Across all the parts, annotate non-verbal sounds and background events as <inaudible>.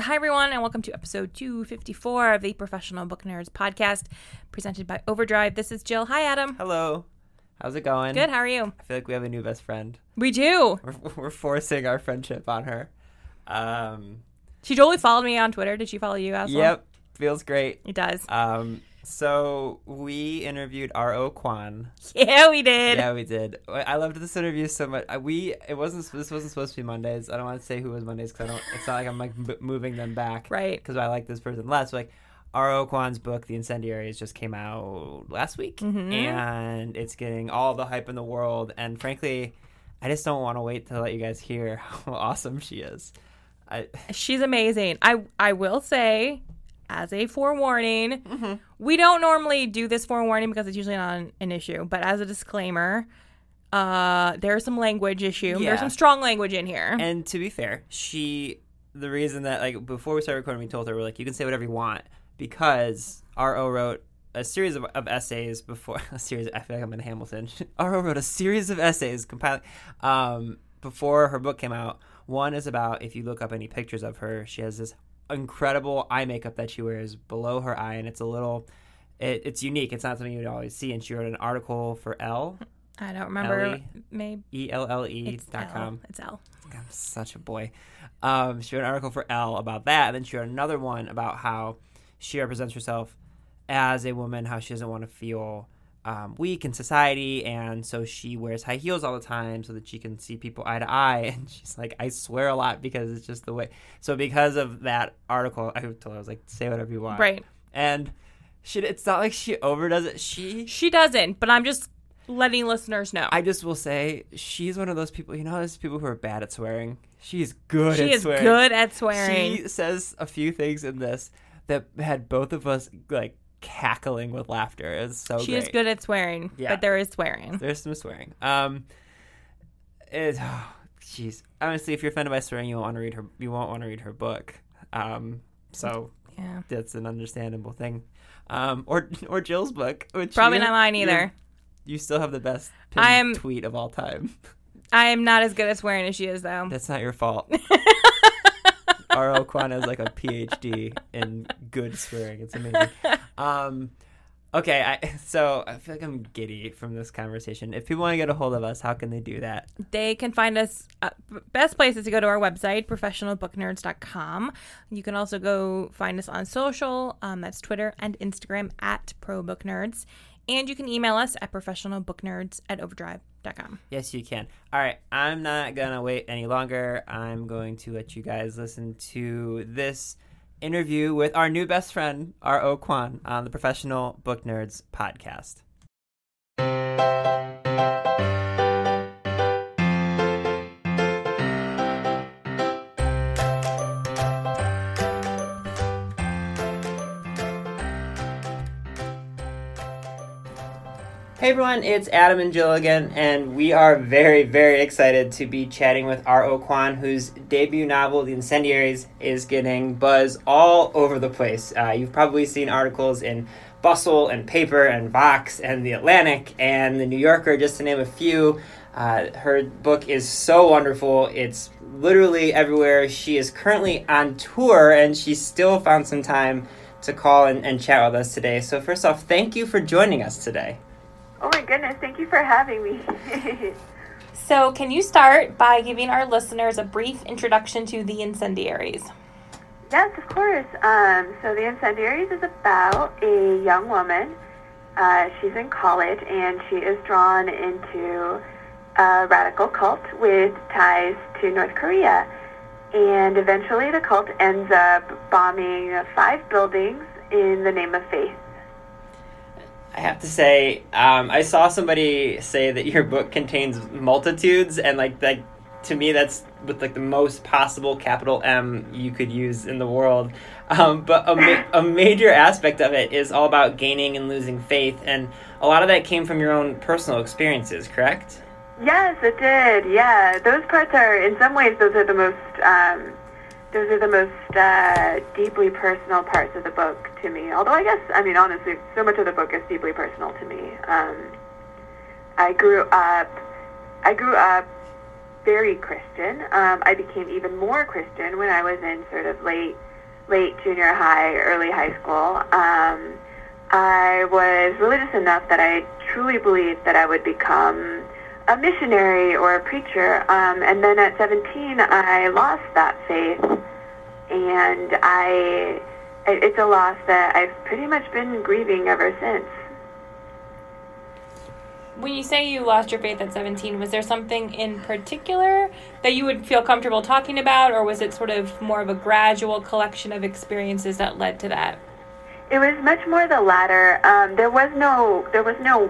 Hi, everyone, and welcome to episode 254 of the Professional Book Nerds podcast presented by Overdrive. This is Jill. Hi, Adam. Hello. How's it going? Good. How are you? I feel like we have a new best friend. We do. We're, <laughs> we're forcing our friendship on her. Um, She totally followed me on Twitter. Did she follow you as well? yep. Feels great. It does. Um, so we interviewed R.O. Kwon. yeah, we did. Yeah, we did. I loved this interview so much. We it wasn't this wasn't supposed to be Mondays. I don't want to say who was Mondays because I don't. It's not like I'm like m- moving them back. Right. Because I like this person less. Like R.O. Kwon's book, The Incendiaries, just came out last week, Mhm. and it's getting all the hype in the world. And frankly, I just don't want to wait to let you guys hear <laughs> how awesome she is. I She's amazing. I I will say, as a forewarning, Mm-hmm. we don't normally do this forewarning because it's usually not an, an issue. But as a disclaimer, uh, there's some language issue. Yeah. There's some strong language in here. And to be fair, she the reason that like before we started recording, we told her we're like you can say whatever you want because R.O. wrote a series of, of essays before <laughs> a series. I feel like I'm in Hamilton. <laughs> R.O. wrote a series of essays compiling um, before her book came out. One is about if you look up any pictures of her, she has this incredible eye makeup that she wears below her eye, and it's a little. It, it's unique. It's not something you would always see. And she wrote an article for Elle, I don't remember. Maybe E L Elle E dot com. It's L. I'm such a boy. Um, she wrote an article for L about that, and then she wrote another one about how she represents herself as a woman, how she doesn't want to feel um, weak in society, and so she wears high heels all the time so that she can see people eye to eye. <laughs> And she's like, I swear a lot because it's just the way. So because of that article, I told her I was like, say whatever you want, Right. And she, it's not like she overdoes it. She She doesn't, but I'm just letting listeners know. I just will say she's one of those people. You know, those people who are bad at swearing. She's good. she at is swearing. good at swearing. She says a few things in this that had both of us like cackling with laughter. It's so she great. is good at swearing, Yeah. but there is swearing. There's some swearing. Um, it. Oh, <sighs> jeez. Honestly, if you're offended by swearing, you won't want to read her. You won't want to read her book. Um, so Yeah. that's an understandable thing. Um, or <laughs> or Jill's book, which Probably you- not mine either. You still have the best I am- tweet of all time. <laughs> I am not as good at swearing as she is, though. That's not your fault. <laughs> R.O. Kwon has like a PhD in good swearing. It's amazing. Um, okay, I, <laughs> so I feel like I'm giddy from this conversation. If people want to get a hold of us, how can they do that? They can find us. Uh, best place is to go to our website, professionalbooknerds.com. You can also go find us on social. Um, that's Twitter and Instagram at ProBookNerds. And you can email us at professionalbooknerds at overdrive.com. Yes, you can. All right, I'm not gonna wait any longer. I'm going to let you guys listen to this interview with our new best friend, R.O. Kwon, on the Professional Book Nerds podcast. Hey everyone, it's Adam and Jill again, and we are very, very excited to be chatting with R.O. Kwon, whose debut novel, The Incendiaries, is getting buzz all over the place. Uh, you've probably seen articles in Bustle and Paper and Vox and The Atlantic and The New Yorker, just to name a few. Uh, her book is so wonderful. It's literally everywhere. She is currently on tour, and she still found some time to call and, and chat with us today. So, first off, thank you for joining us today. Oh my goodness, thank you for having me. <laughs> So, can you start by giving our listeners a brief introduction to the incendiaries? yes, of course. Um, so, The Incendiaries is about a young woman. Uh, she's in college and she is drawn into a radical cult with ties to North Korea. And eventually, the cult ends up bombing five buildings in the name of faith. I have to say, um, I saw somebody say that your book contains multitudes, and like that, to me, that's with like the most possible capital M you could use in the world. Um, but a, ma- a major aspect of it is all about gaining and losing faith, and a lot of that came from your own personal experiences, correct? Yes, it did. Yeah, those parts are, in some ways, those are the most, um, those are the most uh, deeply personal parts of the book to me. Although I guess, I mean, honestly, so much of the book is deeply personal to me. Um, I grew up, I grew up very Christian. Um, I became even more Christian when I was in sort of late, late junior high, early high school. Um, I was religious enough that I truly believed that I would become a missionary or a preacher. Um, and then at 17, I lost that faith, and I it's a loss that I've pretty much been grieving ever since. When you say you lost your faith at 17, was there something in particular that you would feel comfortable talking about, or was it sort of more of a gradual collection of experiences that led to that? It was much more the latter. Um, there was no there was no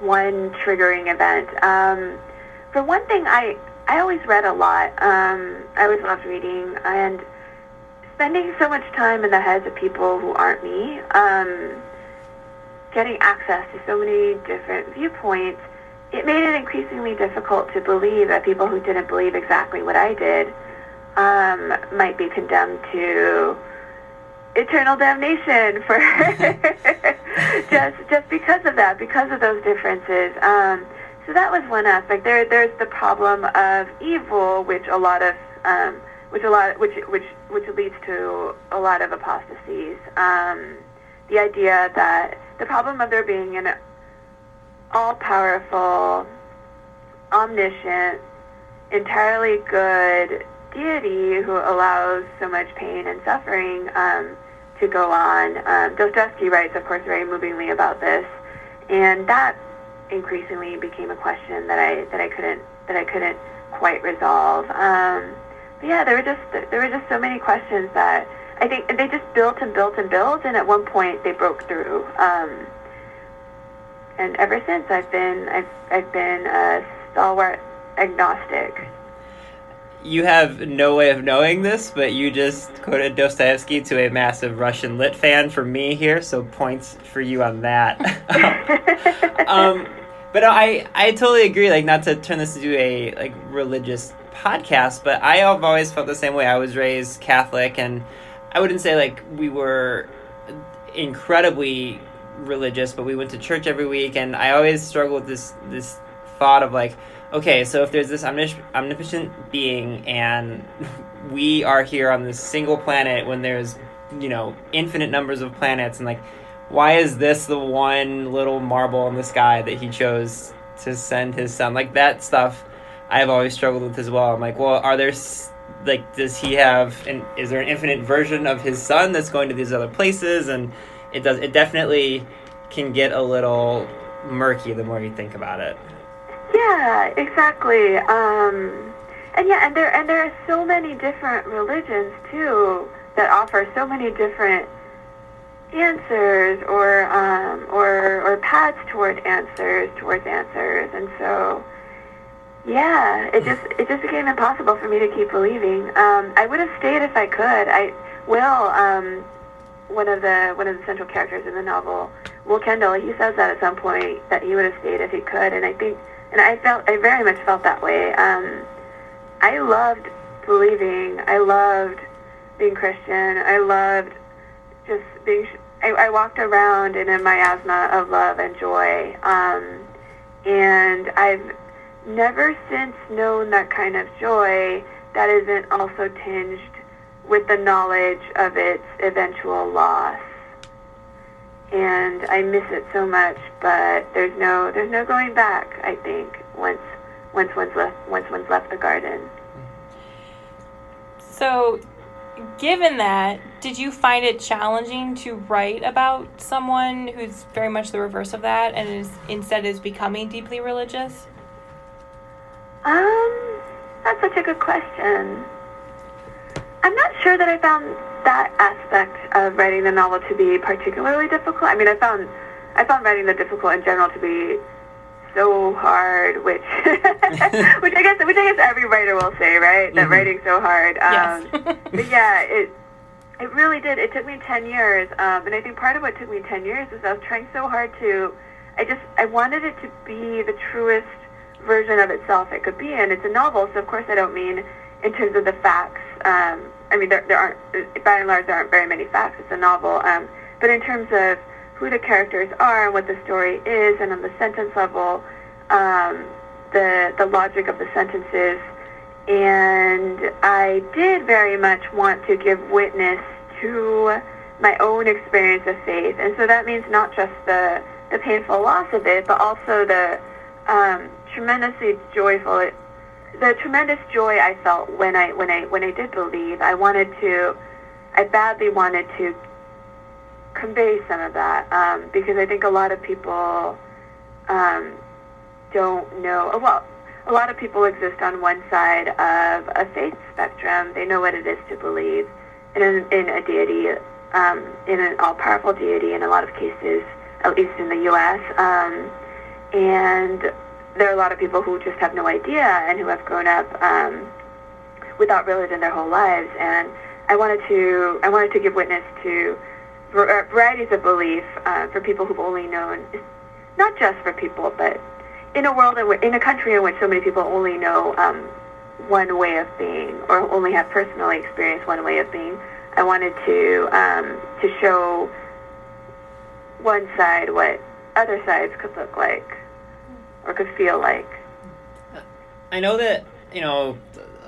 one triggering event. Um, for one thing, I I always read a lot. Um, I always loved reading and spending so much time in the heads of people who aren't me. Um, getting access to so many different viewpoints, it made it increasingly difficult to believe that people who didn't believe exactly what I did um, might be condemned to eternal damnation for <laughs> just just because of that, because of those differences. Um, so that was one aspect. There, there's the problem of evil, which a lot of um, which a lot which which which leads to a lot of apostasies. Um, the idea that the problem of there being an all-powerful, omniscient, entirely good deity who allows so much pain and suffering um, to go on. Um, Dostoevsky writes, of course, very movingly about this, and that increasingly became a question that I that I couldn't that I couldn't quite resolve. Um, yeah, there were just there were just so many questions that I think they just built and built and built, and at one point they broke through. Um, and ever since, I've been I've I've been a stalwart agnostic. You have no way of knowing this, but you just quoted Dostoevsky to a massive Russian lit fan for me here, so points for you on that. <laughs> <laughs> um, but I I totally agree. Like, not to turn this into a like religious podcast, but I have always felt the same way. I was raised Catholic, and I wouldn't say like we were incredibly religious, but we went to church every week, and I always struggled with this this thought of like, okay, so if there's this omnipotent being, and <laughs> we are here on this single planet when there's you know infinite numbers of planets, and like, why is this the one little marble in the sky that he chose to send his son? Like that stuff, I've always struggled with as well. I'm like, well, are there like does he have and is there an infinite version of his son that's going to these other places? And it does it definitely can get a little murky the more you think about it. Yeah exactly. Um and yeah and there and there are so many different religions too that offer so many different answers or um or or paths toward answers towards answers. And so yeah, it just it just became impossible for me to keep believing. Um, I would have stayed if I could. I Will, um, one of the one of the central characters in the novel, Will Kendall, he says that at some point that he would have stayed if he could, and I think, and I felt I very much felt that way. Um, I loved believing. I loved being Christian. I loved just being. I, I walked around in a miasma of love and joy, um, and I've never since known that kind of joy that isn't also tinged with the knowledge of its eventual loss. And I miss it so much, but there's no there's no going back, I think, once once one's left once one's left the garden. So given that, did you find it challenging to write about someone who's very much the reverse of that and is instead is becoming deeply religious? Um, that's such a good question. I'm not sure that I found that aspect of writing the novel to be particularly difficult. I mean, I found I found writing the difficult in general to be so hard, which <laughs> which I guess which I guess every writer will say, right? That Mhm. writing's so hard. Yes. Um, <laughs> but yeah, it it really did. It took me ten years, um, and I think part of what took me ten years is I was trying so hard to. I just I wanted it to be the truest version of itself it could be, and it's a novel, so of course I don't mean in terms of the facts. Um, I mean there there aren't by and large there aren't very many facts. It's a novel, um, but in terms of who the characters are and what the story is, and on the sentence level, um, the the logic of the sentences, and I did very much want to give witness to my own experience of faith, and so that means not just the the painful loss of it, but also the um, tremendously joyful, the tremendous joy I felt when I when I when I did believe. I wanted to, I badly wanted to convey some of that um, because I think a lot of people um, don't know. Well, a lot of people exist on one side of a faith spectrum. They know what it is to believe in, an, in a deity, um, in an all-powerful deity in a lot of cases, at least in the U.S. Um, and there are a lot of people who just have no idea and who have grown up um, without religion their whole lives. And I wanted to, I wanted to give witness to varieties of belief uh, for people who've only known, not just for people, but in a world in, in a country in which so many people only know um, one way of being or only have personally experienced one way of being. I wanted to um, to show one side what other sides could look like or could feel like. I know that you know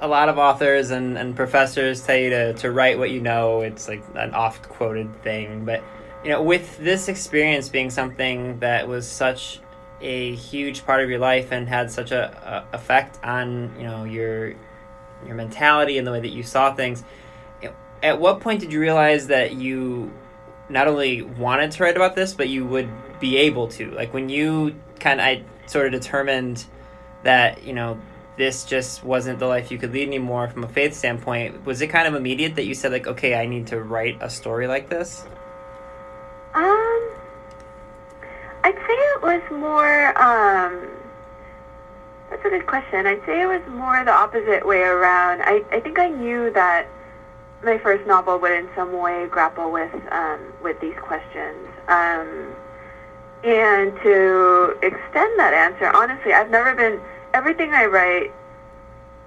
a lot of authors and, and professors tell you to, to write what you know. It's like an oft quoted thing, but you know, with this experience being something that was such a huge part of your life and had such a, a effect on you know your your mentality and the way that you saw things. At what point did you realize that you not only wanted to write about this, but you would be able to? Like when you kind of, I sort of determined that you know this just wasn't the life you could lead anymore from a faith standpoint was it kind of immediate that you said like okay i need to write a story like this Um, I'd say it was more. Um, that's a good question. I'd say it was more the opposite way around. I I think I knew that my first novel would in some way grapple with um, with these questions. Um, and to extend that answer, honestly, I've never been. Everything I write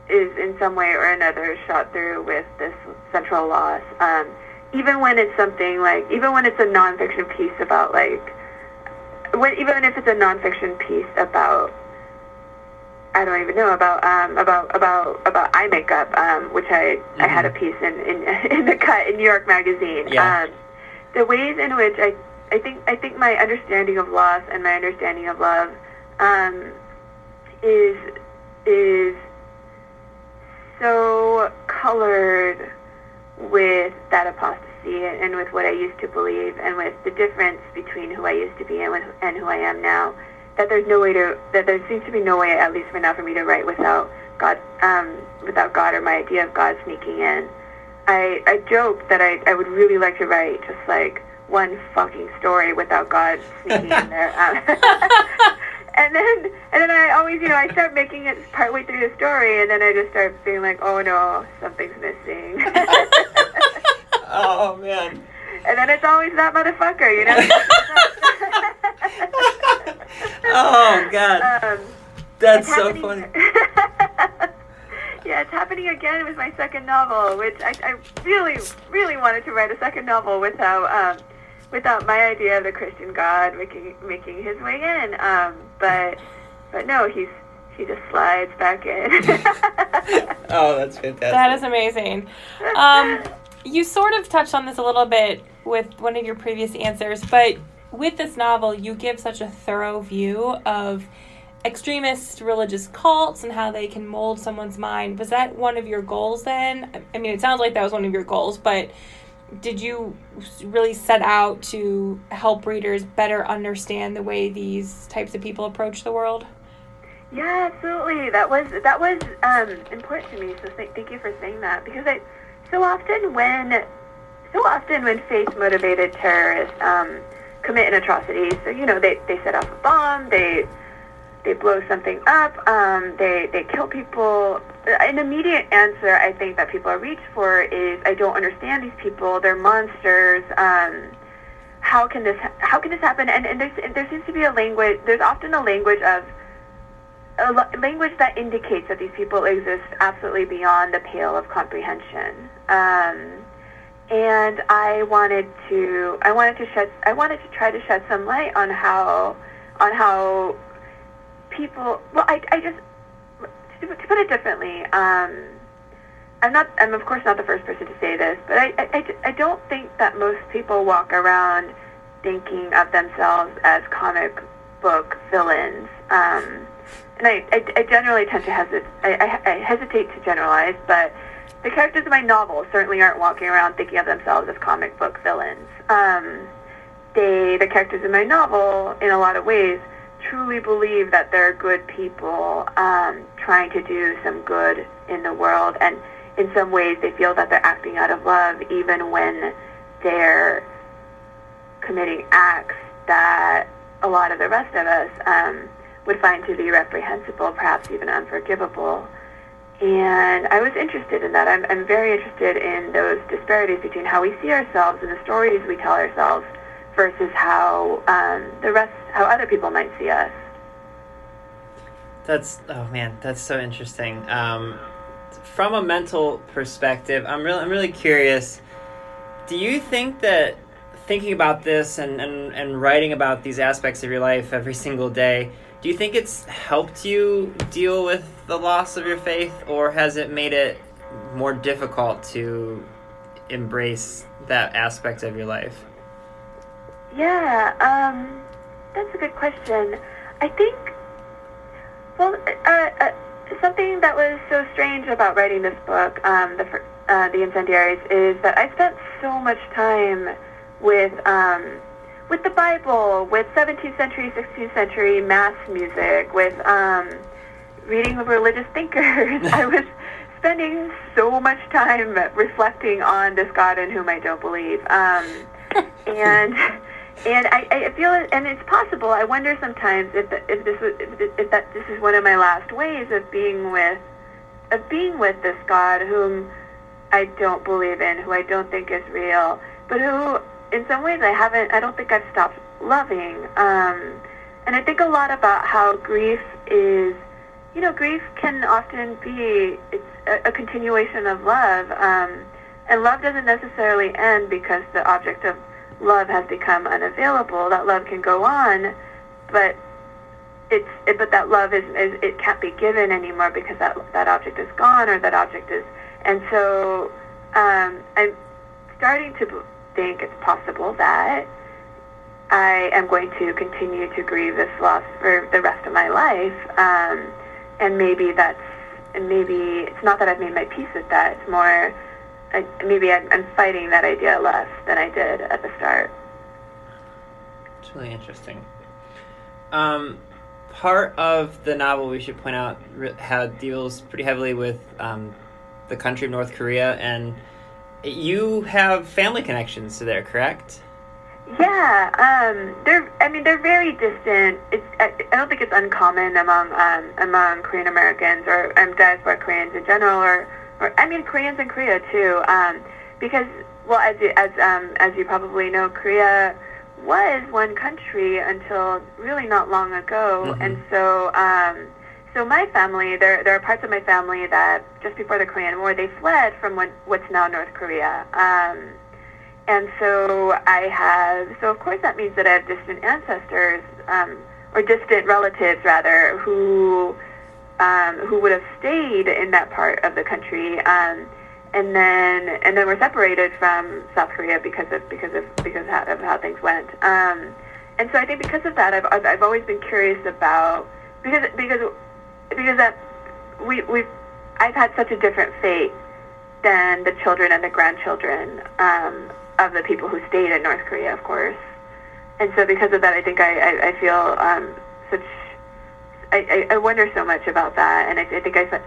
is in some way or another shot through with this central loss. Um, even when it's something like, even when it's a nonfiction piece about like, when, even if it's a nonfiction piece about, I don't even know about um, about about about eye makeup, um, which I I had a piece in in <laughs> in the cut in New York Magazine. Yeah. Um, the ways in which I I think I think my understanding of loss and my understanding of love um, is is so colored with that apostasy and with what I used to believe and with the difference between who I used to be and, and who I am now that there's no way to that there seems to be no way at least for now for me to write without God um, without God or my idea of God sneaking in. I I joke that I I would really like to write just like one fucking story without God sneaking in there. Um, <laughs> <laughs> and then and then I always you know I start making it partway through the story and then I just start being like oh no something's missing. <laughs> oh man and then it's always that motherfucker, you know. oh god um, that's so funny yeah, it's happening again with my second novel, which I, I really, really wanted to write a second novel without, um, without my idea of the Christian God making making his way in. Um, but, but no, he's he just slides back in. <laughs> oh that's fantastic That is amazing. Um, you sort of touched on this a little bit with one of your previous answers, but with this novel, you give such a thorough view of extremist religious cults and how they can mold someone's mind. Was that one of your goals then? I mean, it sounds like that was one of your goals, but did you really set out to help readers better understand the way these types of people approach the world? Yeah, absolutely. That was that was um, important to me. So th- thank you for saying that because I so often when so often when faith motivated terrorists um, commit an atrocity, so you know they they set off a bomb, they they blow something up, um, they they kill people. An immediate answer I think that people are reached for is I don't understand these people. They're monsters. Um, how can this how can this happen? And, and there seems to be a language. There's often a language of a language that indicates that these people exist absolutely beyond the pale of comprehension. Um, and I wanted to I wanted to shed I wanted to try to shed some light on how on how people well I, I just to, to put it differently um, I'm not I'm of course not the first person to say this but I, I, I don't think that most people walk around thinking of themselves as comic book villains um, and I, I, I generally tend to hesitate I, I, I hesitate to generalize but the characters in my novel certainly aren't walking around thinking of themselves as comic book villains. Um, they, the characters in my novel, in a lot of ways, truly believe that they're good people um, trying to do some good in the world, and in some ways, they feel that they're acting out of love, even when they're committing acts that a lot of the rest of us um, would find to be reprehensible, perhaps even unforgivable. And I was interested in that. I'm, I'm very interested in those disparities between how we see ourselves and the stories we tell ourselves versus how um, the rest, how other people might see us. That's oh man, that's so interesting. Um, from a mental perspective, I'm really I'm really curious. Do you think that thinking about this and, and, and writing about these aspects of your life every single day do you think it's helped you deal with the loss of your faith, or has it made it more difficult to embrace that aspect of your life? Yeah, um, that's a good question. I think, well, uh, uh, something that was so strange about writing this book, um, the uh, the Incendiaries, is that I spent so much time with um, with the Bible, with 17th century, 16th century mass music, with um, reading of religious thinkers. <laughs> I was spending so much time reflecting on this God in whom I don't believe. Um, <laughs> and and I, I feel and it's possible. I wonder sometimes if if this if that this is one of my last ways of being with of being with this God whom I don't believe in, who I don't think is real, but who in some ways I haven't, I don't think I've stopped loving. Um, and I think a lot about how grief is, you know, grief can often be it's a, a continuation of love. Um, and love doesn't necessarily end because the object of love has become unavailable. That love can go on, but it's it, but that love is, is it can't be given anymore because that that object is gone or that object is. And so um, I'm starting to think it's possible that I am going to continue to grieve this loss for the rest of my life. Um, and maybe that's, and maybe it's not that I've made my peace with that. It's more, I, maybe I'm, fighting that idea less than I did at the start. It's really interesting. Um, part of the novel, we should point out, how deals pretty heavily with um, the country of North Korea and you have family connections to there, correct? Yeah, um, they're. I mean, they're very distant. It's. I, I don't think it's uncommon among um, among Korean Americans or um, diaspora Koreans in general, or I mean Koreans in Korea too, um, because well, as you, as um, as you probably know, Korea was one country until really not long ago, mm-hmm. and so um, so my family, there there are parts of my family that just before the Korean War they fled from what, what's now North Korea. Um, and so I have, so of course that means that I have distant ancestors, um, or distant relatives rather, who um, who would have stayed in that part of the country, um, and then and then were separated from South Korea because of because of because of how, of how things went. Um, and so I think because of that, I've I've, I've always been curious about because because because that we we I've had such a different fate than the children and the grandchildren um, of the people who stayed in North Korea, of course. And so because of that, I think I, I, I feel um, such, I, I wonder so much about that. And I, I think I, said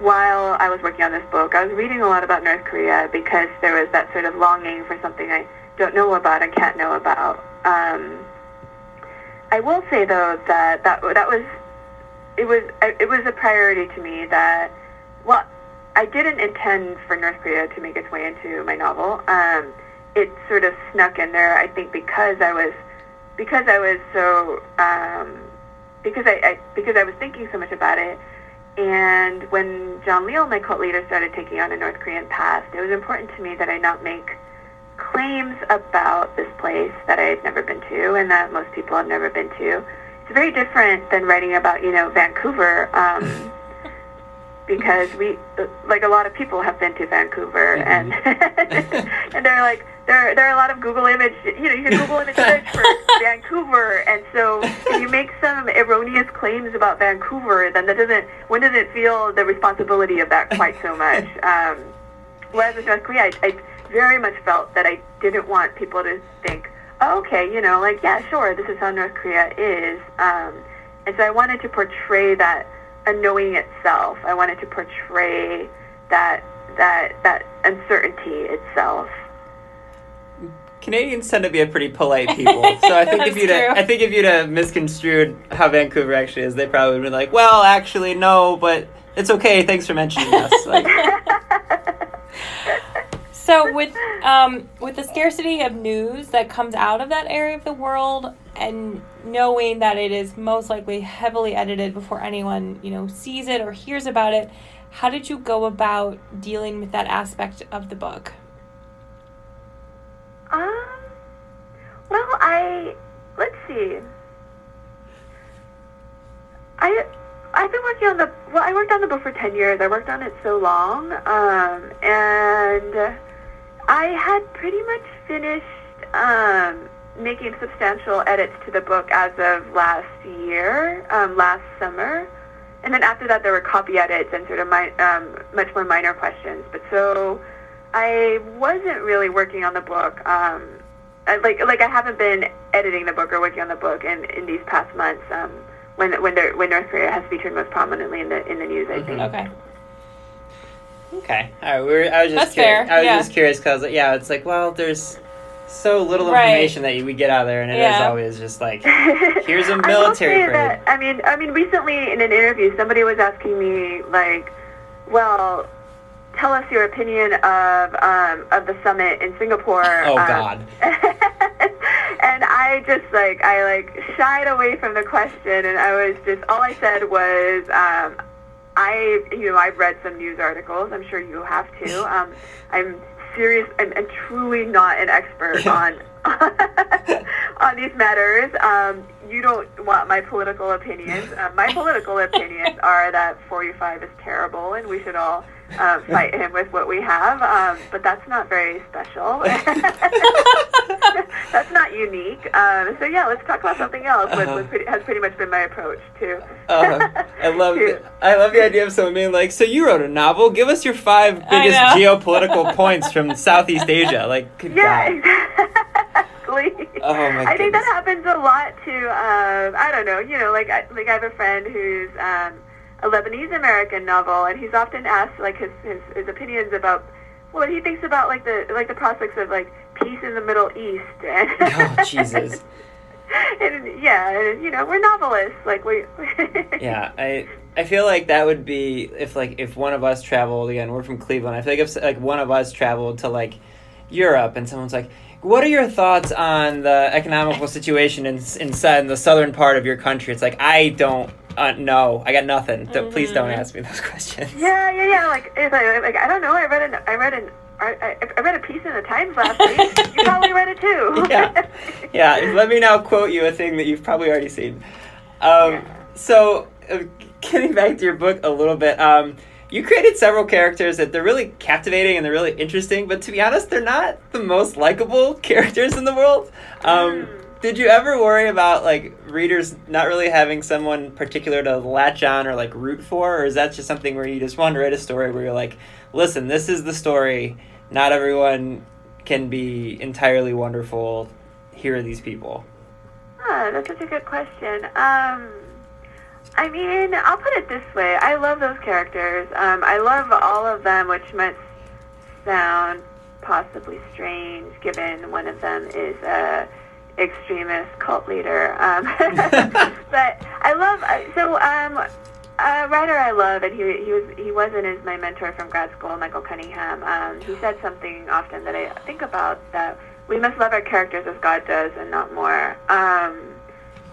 while I was working on this book, I was reading a lot about North Korea because there was that sort of longing for something I don't know about and can't know about. Um, I will say though that that that was it was it was a priority to me that well I didn't intend for North Korea to make its way into my novel. Um, it sort of snuck in there. I think because I was because I was so um, because I, I because I was thinking so much about it. And when John Leal, my cult leader, started taking on a North Korean past, it was important to me that I not make claims about this place that I had never been to and that most people have never been to. It's very different than writing about, you know, Vancouver, um, <laughs> because we, like a lot of people have been to Vancouver, and <laughs> and they're like, there there are a lot of Google image, you know, you can Google image search for <laughs> Vancouver, and so if you make some erroneous claims about Vancouver, then that doesn't, one doesn't feel the responsibility of that quite so much. <laughs> Um, whereas with North Korea, I, I very much felt that I didn't want people to think, oh, okay, you know, like, yeah, sure, this is how North Korea is. Um, and so I wanted to portray that knowing itself. I wanted to portray that that that uncertainty itself. Canadians tend to be a pretty polite people, <laughs> so I think if you'd That's true. I think if you'd have misconstrued how Vancouver actually is, they probably would be like, "Well, actually, no, but it's okay. Thanks for mentioning us." <laughs> Like, So with um, with the scarcity of news that comes out of that area of the world, and knowing that it is most likely heavily edited before anyone you know sees it or hears about it, how did you go about dealing with that aspect of the book? Um, well, I let's see. I I've been working on the well. I worked on the book for ten years. I worked on it so long, um, and I had pretty much finished um, making substantial edits to the book as of last year, um, last summer, and then after that there were copy edits and sort of mi- um, much more minor questions. But so I wasn't really working on the book. Um, I- like like I haven't been editing the book or working on the book in, in these past months. Um, when when there, when North Korea has featured most prominently in the in the news, I think. Okay. okay, all right. We were, I was just That's curious. fair, I was yeah. just curious because yeah, it's like, well, there's so little Right. information that we get out there, and it is Yeah. always just like, <laughs> here's a I will military say that, I mean, I mean, recently in an interview, somebody was asking me like, well. Tell us your opinion of um, of the summit in Singapore. Oh, um, God. <laughs> and I just like I like shied away from the question, and I was just all I said was um, I you know I've read some news articles. I'm sure you have too. <laughs> Um, I'm serious. I'm, I'm truly not an expert <laughs> on on these matters. Um, you don't want my political opinions. Uh, my political opinions are that 45 is terrible, and we should all. Um, fight him with what we have, um, but that's not very special. <laughs> that's not unique. Um, so yeah, let's talk about something else. Was, was pretty, has pretty much been my approach to. Uh, I <laughs> love to- the, I love the idea of someone being like, "So you wrote a novel? Give us your five biggest geopolitical <laughs> points from Southeast Asia." Like, good Yeah, God. exactly. Oh, my I think that happens a lot to. Um, I don't know. You know, like I, like I have a friend who's um, a Lebanese American novel, and he's often asked like his, his his opinions about what he thinks about like the like the prospects of like peace in the Middle East. <laughs> And <laughs> Oh, Jesus. <laughs> and yeah, and, you know, we're novelists. Like we. Yeah, I I feel like that would be if like if one of us traveled again. We're from Cleveland. I feel like if like one of us traveled to like Europe and someone's like, "What are your thoughts on the economical situation in, inside the southern part of your country?" It's like I don't uh, know. I got nothing. Th- Please don't ask me those <laughs> questions. Yeah, yeah, yeah. Like, if I, like I don't know. I read an, I read an, I, I I read a piece in the Times last week. you <laughs> probably read it too. yeah, yeah. Let me now quote you a thing that you've probably already seen. Um, So, uh, getting back to your book a little bit, um, you created several characters that they're really captivating and they're really interesting, but to be honest, they're not the most likable <laughs> characters in the world. Um, did you ever worry about like readers not really having someone particular to latch on or like root for, or is that just something where you just want to write a story where you're like, listen, this is the story. Not everyone can be entirely wonderful. Here are these people. Ah, that's such a good question. Um, I mean, I'll put it this way. I love those characters. Um, I love all of them, which might sound possibly strange, given one of them is a extremist cult leader. Um, <laughs> but I love so um, a writer I love, and he he was he wasn't as my mentor from grad school, Michael Cunningham. Um, he said something often that I think about that we must love our characters as God does, and not more. Um,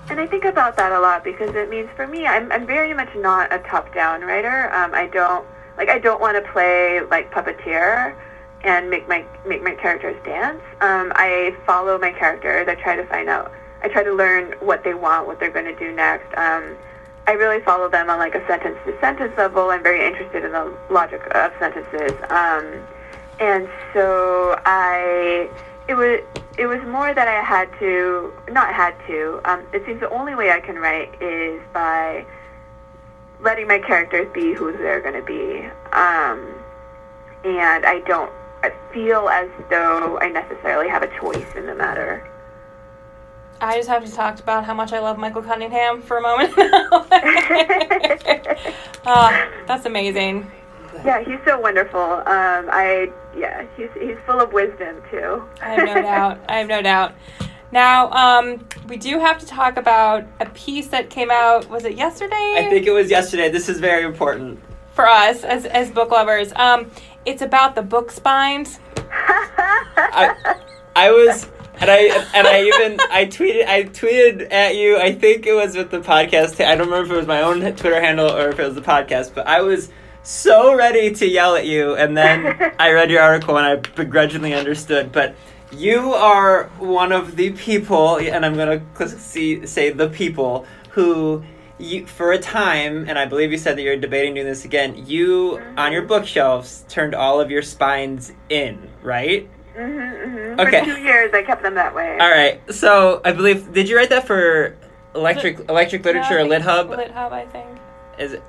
and I think about that a lot because it means for me, I'm I'm very much not a top-down writer. Um, I don't like I don't want to play like puppeteer and make my make my characters dance. Um, I follow my characters. I try to find out. I try to learn what they want, what they're going to do next. Um, I really follow them on like a sentence to sentence level. I'm very interested in the logic of sentences, um, and so I. It was it was more that I had to not had to. Um, it seems the only way I can write is by letting my characters be who they're going to be. Um, and I don't feel as though I necessarily have a choice in the matter. I just have to talk about how much I love Michael Cunningham for a moment. oh, <laughs> <laughs> that's amazing. Yeah, he's so wonderful. Um, I yeah, he's he's full of wisdom too. I have no doubt. I have no doubt. Now, um, we do have to talk about a piece that came out. Was it yesterday? I think it was yesterday. This is very important for us as as book lovers. Um, it's about the book spines. I, I was and I and I even I tweeted I tweeted at you. I think it was with the podcast. I don't remember if it was my own Twitter handle or if it was the podcast, but I was so ready to yell at you, and then <laughs> I read your article and I begrudgingly understood. But you are one of the people, and I'm gonna see say the people who. You, for a time, and I believe you said that you're debating doing this again. You on your bookshelves turned all of your spines in, right? Mm-hmm, mm-hmm. Okay. For two years, I kept them that way. All right. So I believe did you write that for electric electric literature no, or LitHub? LitHub, I think. Is it?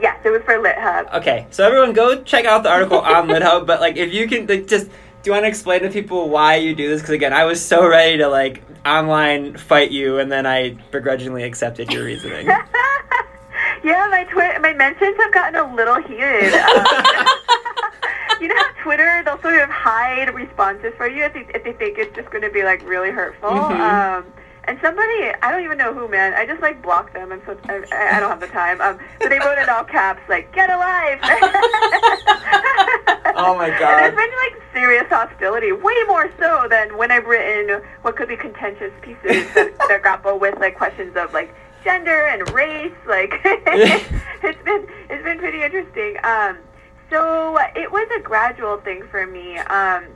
Yes, it was for LitHub. Okay, so everyone go check out the article on <laughs> LitHub. But like, if you can, like, just do you want to explain to people why you do this? Because again, I was so ready to like online fight you, and then I begrudgingly accepted your reasoning. <laughs> yeah, my twi- my mentions have gotten a little heated. <laughs> Um, you know how Twitter they'll sort of hide responses for you if they, if they think it's just going to be like really hurtful. Mm-hmm. Um, and somebody I don't even know who, man. I just like blocked them, and so I, I don't have the time. Um, but they wrote in all caps like "Get alive." <laughs> oh my god! And there's been like serious hostility, way more so than when I've written what could be contentious pieces that, <laughs> that grapple with like questions of like gender and race. Like <laughs> it's been it's been pretty interesting. Um, so it was a gradual thing for me. Um,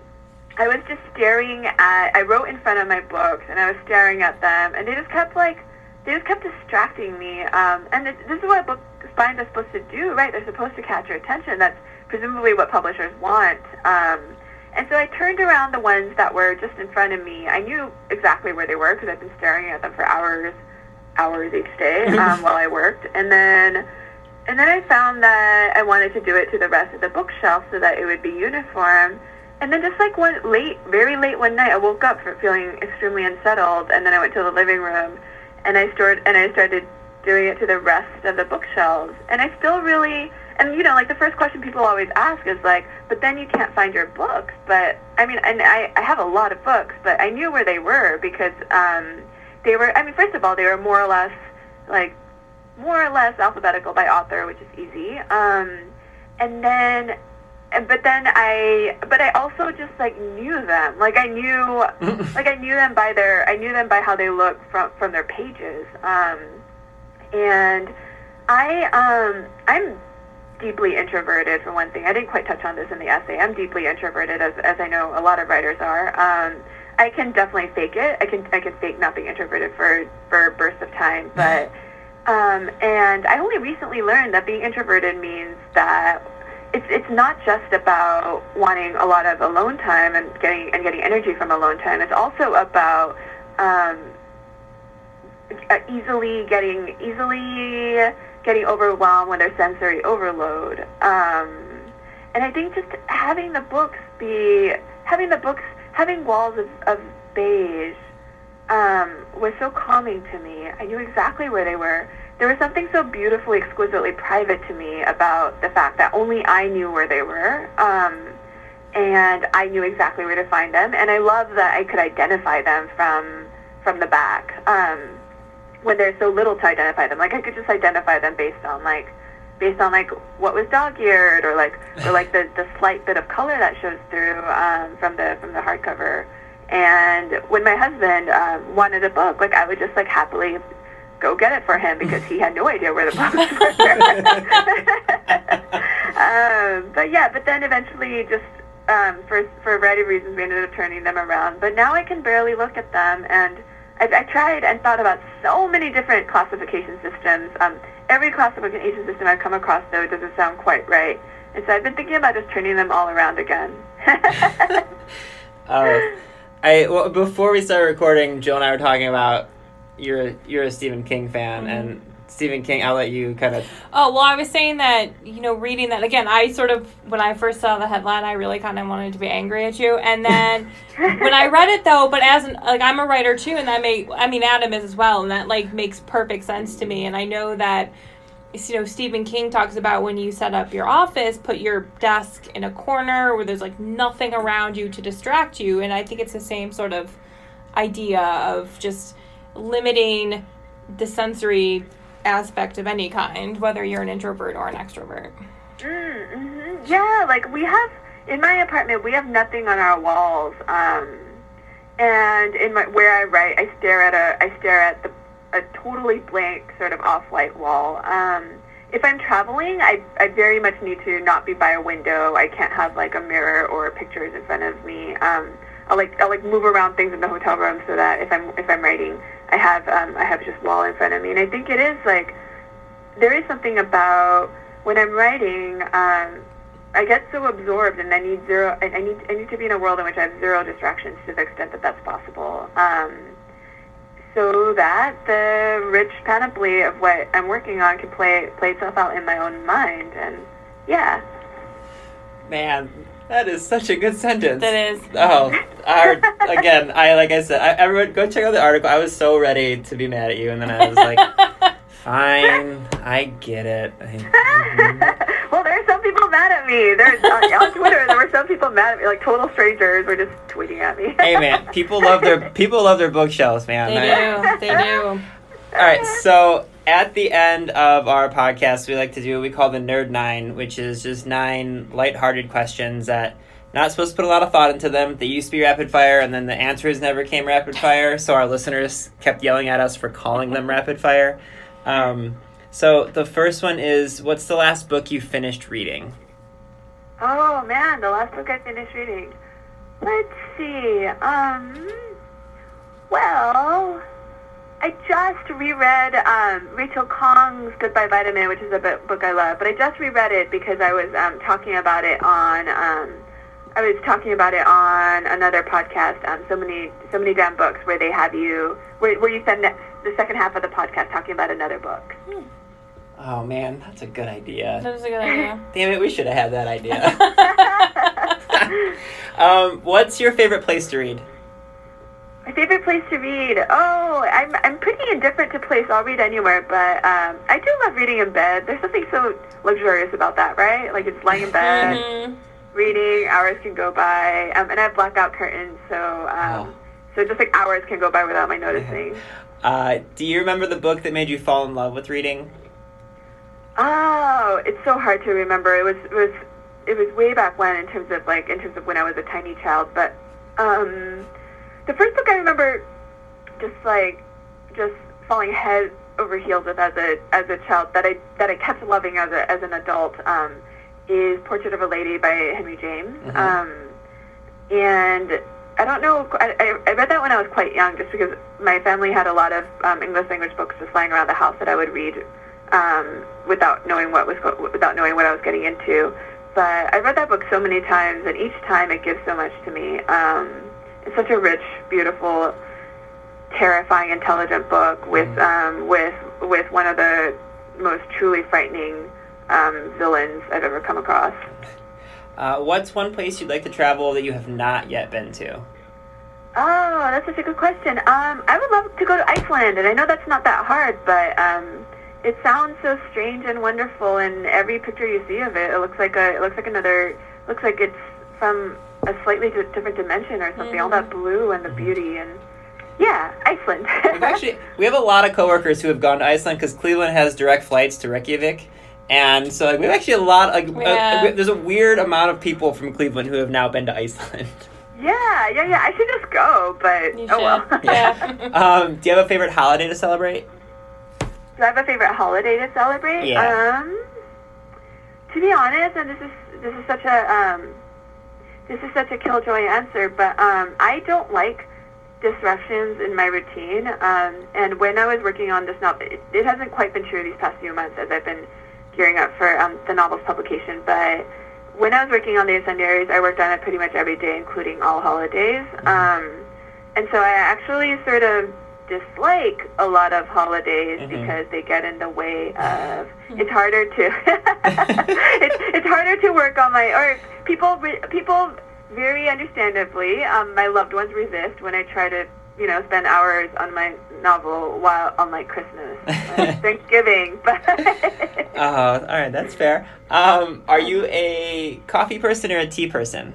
I was just staring at. I wrote in front of my books, and I was staring at them, and they just kept like they just kept distracting me. Um, and this, this is what book spines are supposed to do, right? They're supposed to catch your attention. That's presumably what publishers want. Um, and so I turned around the ones that were just in front of me. I knew exactly where they were because I've been staring at them for hours, hours each day <laughs> um, while I worked. And then and then I found that I wanted to do it to the rest of the bookshelf so that it would be uniform. And then just like one late, very late one night, I woke up feeling extremely unsettled, and then I went to the living room, and I stored and I started doing it to the rest of the bookshelves. And I still really, and you know, like the first question people always ask is like, but then you can't find your books. But I mean, and I, I have a lot of books, but I knew where they were because um, they were. I mean, first of all, they were more or less like more or less alphabetical by author, which is easy. Um, and then, but then I, but I also just like knew them. Like I knew, <laughs> like I knew them by their, I knew them by how they look from from their pages. Um, and I, um, I'm deeply introverted for one thing. I didn't quite touch on this in the essay. I'm deeply introverted, as as I know a lot of writers are. Um, I can definitely fake it. I can I can fake not being introverted for for bursts of time, but <laughs> um, and I only recently learned that being introverted means that it's it's not just about wanting a lot of alone time and getting and getting energy from alone time. It's also about um, uh, easily getting easily getting overwhelmed when there's sensory overload. Um, and I think just having the books be having the books having walls of, of beige um, was so calming to me. I knew exactly where they were. There was something so beautifully, exquisitely private to me about the fact that only I knew where they were. Um, and I knew exactly where to find them. And I love that I could identify them from from the back um, when there's so little to identify them. Like I could just identify them based on like based on like what was dog-eared or like or like the, the slight bit of color that shows through um, from the from the hardcover. And when my husband um, wanted a book, like I would just like happily go get it for him because he had no idea where the <laughs> books were. <laughs> um, but yeah, but then eventually just um, for for a variety of reasons we ended up turning them around. But now I can barely look at them and. I, I tried and thought about so many different classification systems. Um, every classification system I've come across, though, doesn't sound quite right. And so I've been thinking about just turning them all around again. <laughs> uh, I well, before we started recording, Jill and I were talking about you're a, you're a Stephen King fan, mm-hmm. and Stephen King, I'll let you kind of. Oh well, I was saying that you know reading that again. I sort of when I first saw the headline, I really kind of wanted to be angry at you, and then <laughs> when I read it though, but as an, like I'm a writer too, and that may I mean Adam is as well, and that like makes perfect sense to me, and I know that you know Stephen King talks about when you set up your office, put your desk in a corner where there's like nothing around you to distract you, and I think it's the same sort of idea of just limiting the sensory aspect of any kind, whether you're an introvert or an extrovert. Mm-hmm. Yeah, like we have in my apartment, we have nothing on our walls, um, and in my where I write, I stare at a I stare at the a totally blank sort of off-white wall. Um, if I'm traveling, I, I very much need to not be by a window. I can't have like a mirror or pictures in front of me. Um, I'll like I'll like move around things in the hotel room so that if I'm if I'm writing, I have um, I have just wall in front of me, and I think it is like there is something about when I'm writing. Um, I get so absorbed, and I need zero. I, I need I need to be in a world in which I have zero distractions to the extent that that's possible. Um, so that the rich panoply of what I'm working on can play play itself out in my own mind, and yeah. Man, that is such a good sentence. That is. Oh, our, again, I like I said, I, everyone go check out the article. I was so ready to be mad at you, and then I was like, <laughs> fine, I get it. I, <laughs> well, there's some people mad at me. There's uh, on Twitter. There were some people mad at me, like total strangers were just tweeting at me. hey man, people love their <laughs> people love their bookshelves, man. They I, do. They do. All right, so at the end of our podcast, we like to do what we call the Nerd Nine, which is just nine lighthearted questions that not supposed to put a lot of thought into them. They used to be rapid fire, and then the answers never came rapid fire, so our listeners kept yelling at us for calling them rapid fire. Um, so the first one is, what's the last book you finished reading? Oh man, the last book I finished reading. Let's see. Um, well, I just reread um, Rachel Khong's Goodbye Vitamin, which is a book I love. But I just reread it because I was um, talking about it on. Um, I was talking about it on another podcast. Um, so many, so many damn books where they have you, where, where you spend the second half of the podcast talking about another book. Hmm. Oh man, that's a good idea. That was a good idea. <laughs> Damn it, we should have had that idea. <laughs> <laughs> um, what's your favorite place to read? My favorite place to read. Oh, I'm I'm pretty indifferent to place. I'll read anywhere, but um, I do love reading in bed. There's something so luxurious about that, right? Like it's lying in <laughs> bed, mm-hmm. reading. Hours can go by, um, and I have blackout curtains, so um, oh. so just like hours can go by without my noticing. Uh, do you remember the book that made you fall in love with reading? Oh, it's so hard to remember. It was it was it was way back when in terms of like in terms of when I was a tiny child, but um the first book I remember just like just falling head over heels with as a as a child that I that I kept loving as a as an adult um, is Portrait of a Lady by Henry James. Mm-hmm. Um, and I don't know. I, I read that when I was quite young, just because my family had a lot of um, English language books just lying around the house that I would read um, without knowing what was without knowing what I was getting into. But I read that book so many times, and each time it gives so much to me. Um, it's such a rich, beautiful, terrifying, intelligent book with mm-hmm. um, with with one of the most truly frightening um, villains I've ever come across. Uh, what's one place you'd like to travel that you have not yet been to? Oh, that's such a good question. Um, I would love to go to Iceland, and I know that's not that hard, but um, it sounds so strange and wonderful. And every picture you see of it, it looks like a, it looks like another, looks like it's from a slightly different dimension or something. Mm-hmm. All that blue and the beauty and Yeah, Iceland. <laughs> We've actually we have a lot of coworkers who have gone to Iceland because Cleveland has direct flights to Reykjavik, and so like we have actually a lot like Yeah. uh, there's a weird amount of people from Cleveland who have now been to Iceland. <laughs> yeah, yeah, yeah. I should just go, but You oh well. <laughs> Yeah. um, do you have a favorite holiday to celebrate? Do I have a favorite holiday to celebrate? Yeah. Um, to be honest, and this is this is such a um, this is such a killjoy answer, but um, I don't like disruptions in my routine. Um, and when I was working on this novel, it, it hasn't quite been true these past few months as I've been gearing up for um, the novel's publication. But when I was working on the Incendiaries, I worked on it pretty much every day, including all holidays. Um, and so I actually sort of dislike a lot of holidays Mhm. because they get in the way <sighs> of it's harder to <laughs> it's, it's harder to work on my or people people very understandably um, my loved ones resist when I try to you know spend hours on my novel while on like Christmas <laughs> Thanksgiving <laughs> but Uh, all right, that's fair. Um, are you a coffee person or a tea person?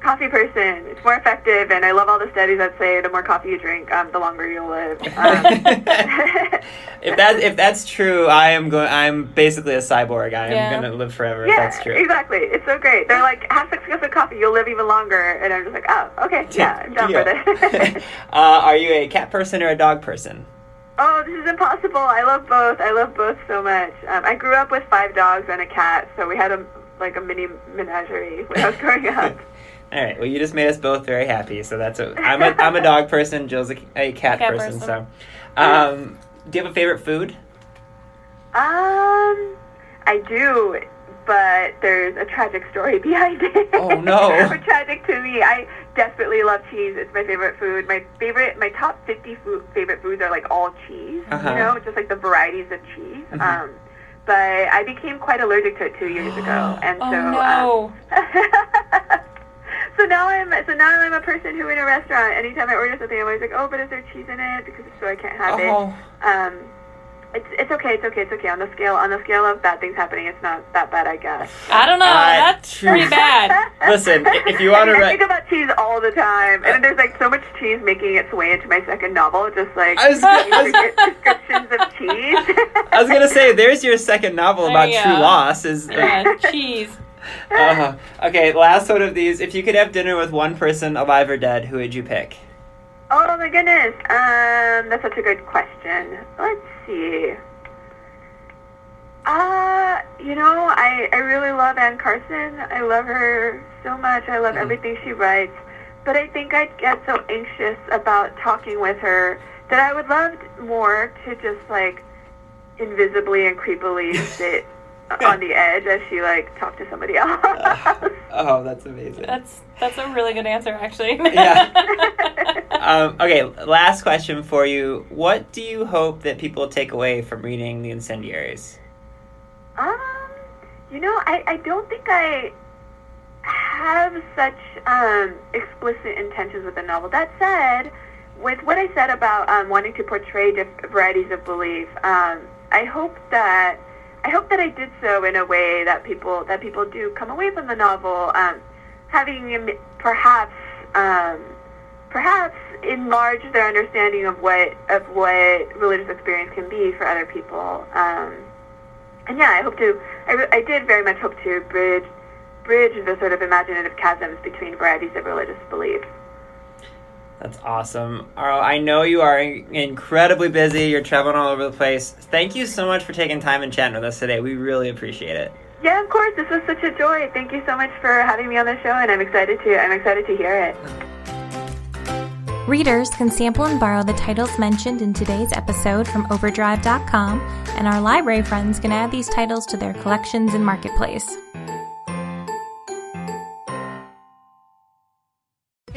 Coffee person it's more effective and I love all the studies that say the more coffee you drink um, the longer you'll live <laughs> um, <laughs> if that if that's true, I am going. I'm basically a cyborg. I am Yeah. going to live forever. Yeah, if that's true. exactly. It's so great. They're like, have six cups of coffee, you'll live even longer. And I'm just like, oh, okay, yeah, I'm down for this. <laughs> uh, are you a cat person or a dog person? oh, this is impossible. I love both. I love both so much. Um, I grew up with five dogs and a cat, so we had a like a mini menagerie when I was growing up. All right. Well, you just made us both very happy. So that's a. I'm a I'm a dog person. Jill's a, a cat, Cat person, person. So, um, do you have a favorite food? Um, I do, but there's a tragic story <laughs> behind it. Oh, no. <laughs> or tragic to me. I desperately love cheese. It's my favorite food. My favorite, my top 50 food, favorite foods are like all cheese. Uh-huh. You know, just like the varieties of cheese. Mm-hmm. Mhm. Um, but I became quite allergic to it two years ago, <gasps> and Oh so. no. Um, <laughs> So now I'm so now I'm a person who in a restaurant anytime I order something I'm always like oh but is there cheese in it because if so I can't have Oh. it um it's it's okay it's okay it's okay on the scale on the scale of bad things happening it's not that bad I guess I don't know. Uh, That's true. pretty bad. <laughs> Listen, if you want I, to mean, I think about cheese all the time and there's like so much cheese making its way into my second novel just like I was- I was- <laughs> descriptions of cheese I was gonna say, there's your second novel about true go. loss. Is Yeah, cheese. Uh, okay. Last one of these. If you could have dinner with one person, alive or dead, who would you pick? Oh my goodness. Um, that's such a good question. Let's see. Uh, you know, I, I really love Anne Carson. I love her so much. I love everything she writes. But I think I'd get so anxious about talking with her that I would love more to just like invisibly and creepily <laughs> sit on the edge as she like talked to somebody else. <laughs> Oh, that's amazing. That's that's a really good answer, actually. <laughs> Yeah. <laughs> um, okay, last question for you. What do you hope that people take away from reading The Incendiaries? Um, you know, I, I don't think I have such um, explicit intentions with the novel. That said, with what I said about um, wanting to portray diff- varieties of belief, um, I hope that I hope that I did so in a way that people that people do come away from the novel um, having um, perhaps um, perhaps enlarge their understanding of what of what religious experience can be for other people. Um, and yeah, I hope to. I, I did very much hope to bridge bridge the sort of imaginative chasms between varieties of religious belief. That's awesome. R.O., I know you are in- incredibly busy. You're traveling all over the place. Thank you so much for taking time and chatting with us today. We really appreciate it. Yeah, of course. This was such a joy. Thank you so much for having me on the show, and I'm excited to. I'm excited to hear it. Readers can sample and borrow the titles mentioned in today's episode from Overdrive.com, and our library friends can add these titles to their collections and marketplace.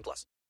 18 plus.